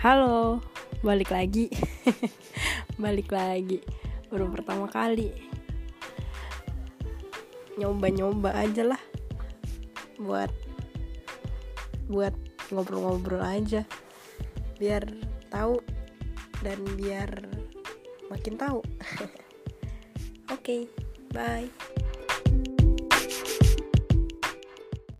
Halo, balik lagi. Balik lagi. Baru pertama kali. Nyoba-nyoba aja lah. Buat Buat ngobrol-ngobrol aja. Biar tahu Dan biar Makin tahu. Oke, okay, bye.